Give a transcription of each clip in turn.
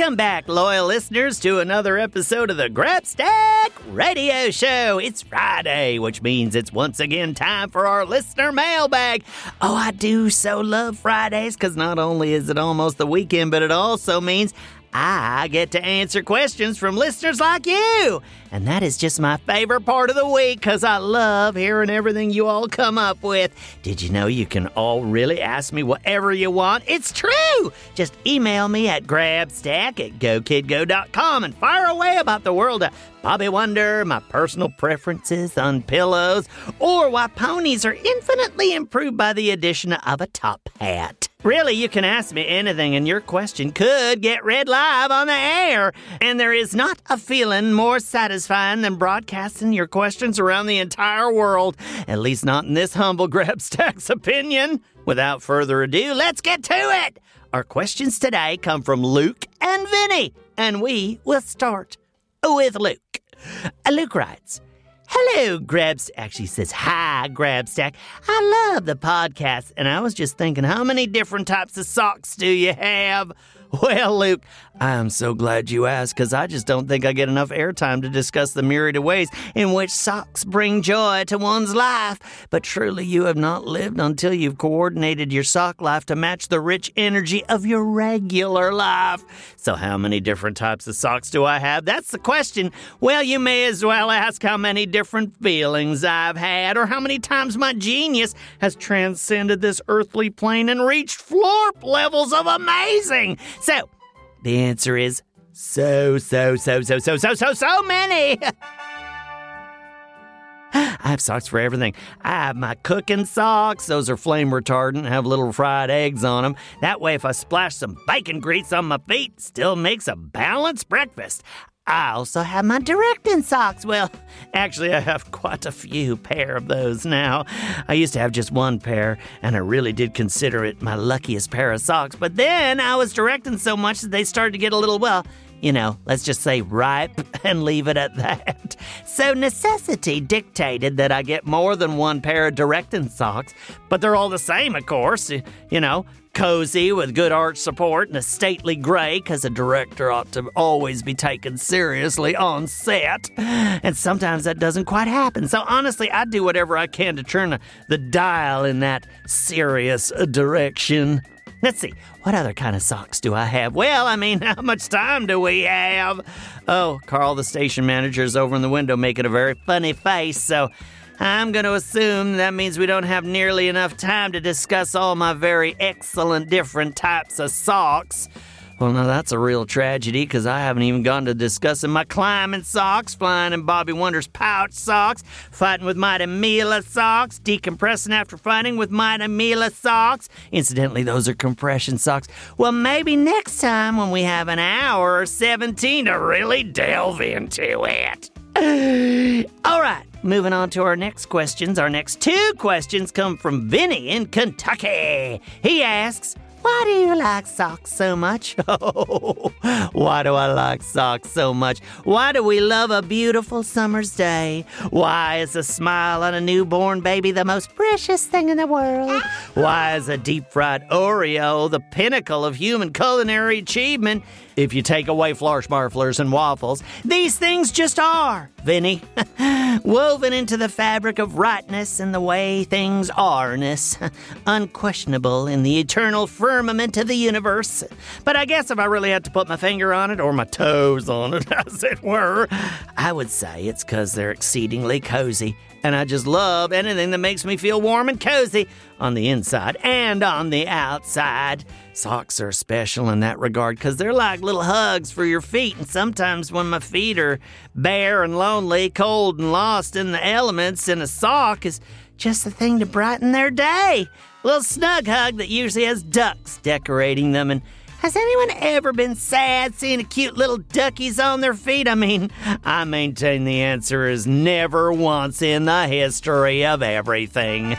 Welcome back, loyal listeners, to another episode of the Grabstack Radio Show. It's Friday, which means it's once again time for our listener mailbag. Oh, I do so love Fridays because not only is it almost the weekend, but it also means I get to answer questions from listeners like you. And that is just my favorite part of the week because I love hearing everything you all come up with. Did you know you can all really ask me whatever you want? It's true! Just email me at grabstack at gokidgo.com and fire away about the world of Bobby Wonder, my personal preferences on pillows, or why ponies are infinitely improved by the addition of a top hat. Really, you can ask me anything, and your question could get read live on the air. And there is not a feeling more satisfying than broadcasting your questions around the entire world, at least not in this humble Grabstack's opinion. Without further ado, let's get to it. Our questions today come from Luke and Vinny, and we will start with Luke. Uh, Luke writes, Hello, Grabs. Actually says, Hi, Grabstack. I love the podcast, and I was just thinking, how many different types of socks do you have? Well, Luke, I'm so glad you asked because I just don't think I get enough airtime to discuss the myriad of ways in which socks bring joy to one's life. But truly, you have not lived until you've coordinated your sock life to match the rich energy of your regular life. So, how many different types of socks do I have? That's the question. Well, you may as well ask how many different feelings I've had or how many times my genius has transcended this earthly plane and reached floor levels of amazing. So, the answer is so, so, so, so, so, so, so, so many. I have socks for everything. I have my cooking socks. Those are flame retardant, have little fried eggs on them. That way, if I splash some bacon grease on my feet, still makes a balanced breakfast. I also have my directing socks. Well, actually, I have quite a few pair of those now. I used to have just one pair, and I really did consider it my luckiest pair of socks. But then I was directing so much that they started to get a little, well, you know, let's just say ripe and leave it at that. So necessity dictated that I get more than one pair of directing socks, but they're all the same, of course. You know, cozy with good arch support and a stately gray because a director ought to always be taken seriously on set. And sometimes that doesn't quite happen. So honestly, I do whatever I can to turn the dial in that serious direction. Let's see, what other kind of socks do I have? Well, I mean, how much time do we have? Oh, Carl, the station manager, is over in the window making a very funny face, so I'm going to assume that means we don't have nearly enough time to discuss all my very excellent different types of socks. Well, now that's a real tragedy because I haven't even gone to discussing my climbing socks, flying in Bobby Wonder's pouch socks, fighting with Mighty Mila socks, decompressing after fighting with Mighty Mila socks. Incidentally, those are compression socks. Well, maybe next time when we have an hour or 17 to really delve into it. All right, moving on to our next questions. Our next two questions come from Vinny in Kentucky. He asks, why do you like socks so much? Oh, why do I like socks so much? Why do we love a beautiful summer's day? Why is a smile on a newborn baby the most precious thing in the world? Why is a deep fried Oreo the pinnacle of human culinary achievement? If you take away marflers and waffles, these things just are, Vinny. Woven into the fabric of rightness and the way things are-ness. Unquestionable in the eternal firmament of the universe. But I guess if I really had to put my finger on it, or my toes on it, as it were, I would say it's because they're exceedingly cozy and I just love anything that makes me feel warm and cozy on the inside and on the outside. Socks are special in that regard because they're like little hugs for your feet. And sometimes when my feet are bare and lonely, cold and lost in the elements, and a sock is just the thing to brighten their day. A little snug hug that usually has ducks decorating them and has anyone ever been sad seeing a cute little duckies on their feet? I mean, I maintain the answer is never once in the history of everything.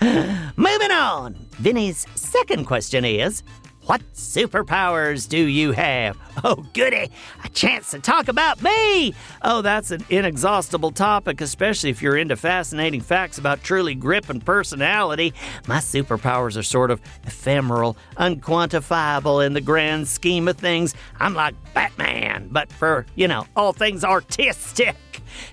Moving on. Vinny's second question is What superpowers do you have? Oh, goody, a chance to talk about me! Oh, that's an inexhaustible topic, especially if you're into fascinating facts about truly grip and personality. My superpowers are sort of ephemeral, unquantifiable in the grand scheme of things. I'm like Batman, but for, you know, all things artistic.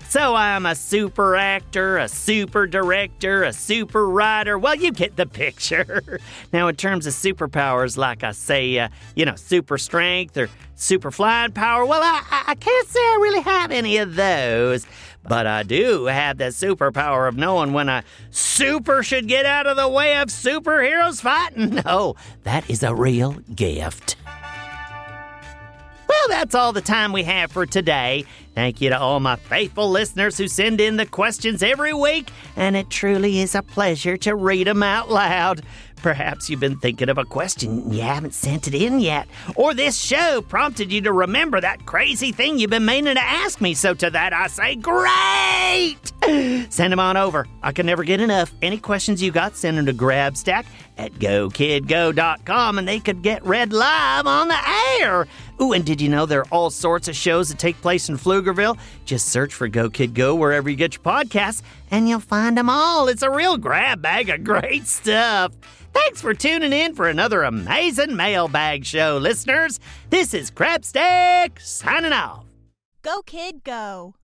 So I'm a super actor, a super director, a super writer. Well, you get the picture. now, in terms of superpowers, like I say, uh, you know, super strength or super flying power, well, I, I can't say I really have any of those. But I do have the superpower of knowing when a super should get out of the way of superheroes fighting. No, that is a real gift. Well, that's all the time we have for today. Thank you to all my faithful listeners who send in the questions every week, and it truly is a pleasure to read them out loud. Perhaps you've been thinking of a question you haven't sent it in yet, or this show prompted you to remember that crazy thing you've been meaning to ask me. So to that I say, great! Send them on over. I can never get enough. Any questions you got, send them to GrabStack at GoKidGo.com and they could get read live on the air. Ooh, and did you know there are all sorts of shows that take place in Pflugerville? Just search for Go Kid Go wherever you get your podcasts and you'll find them all. It's a real grab bag of great stuff. Thanks for tuning in for another amazing mailbag show, listeners. This is Grabstack signing off. Go, kid, go.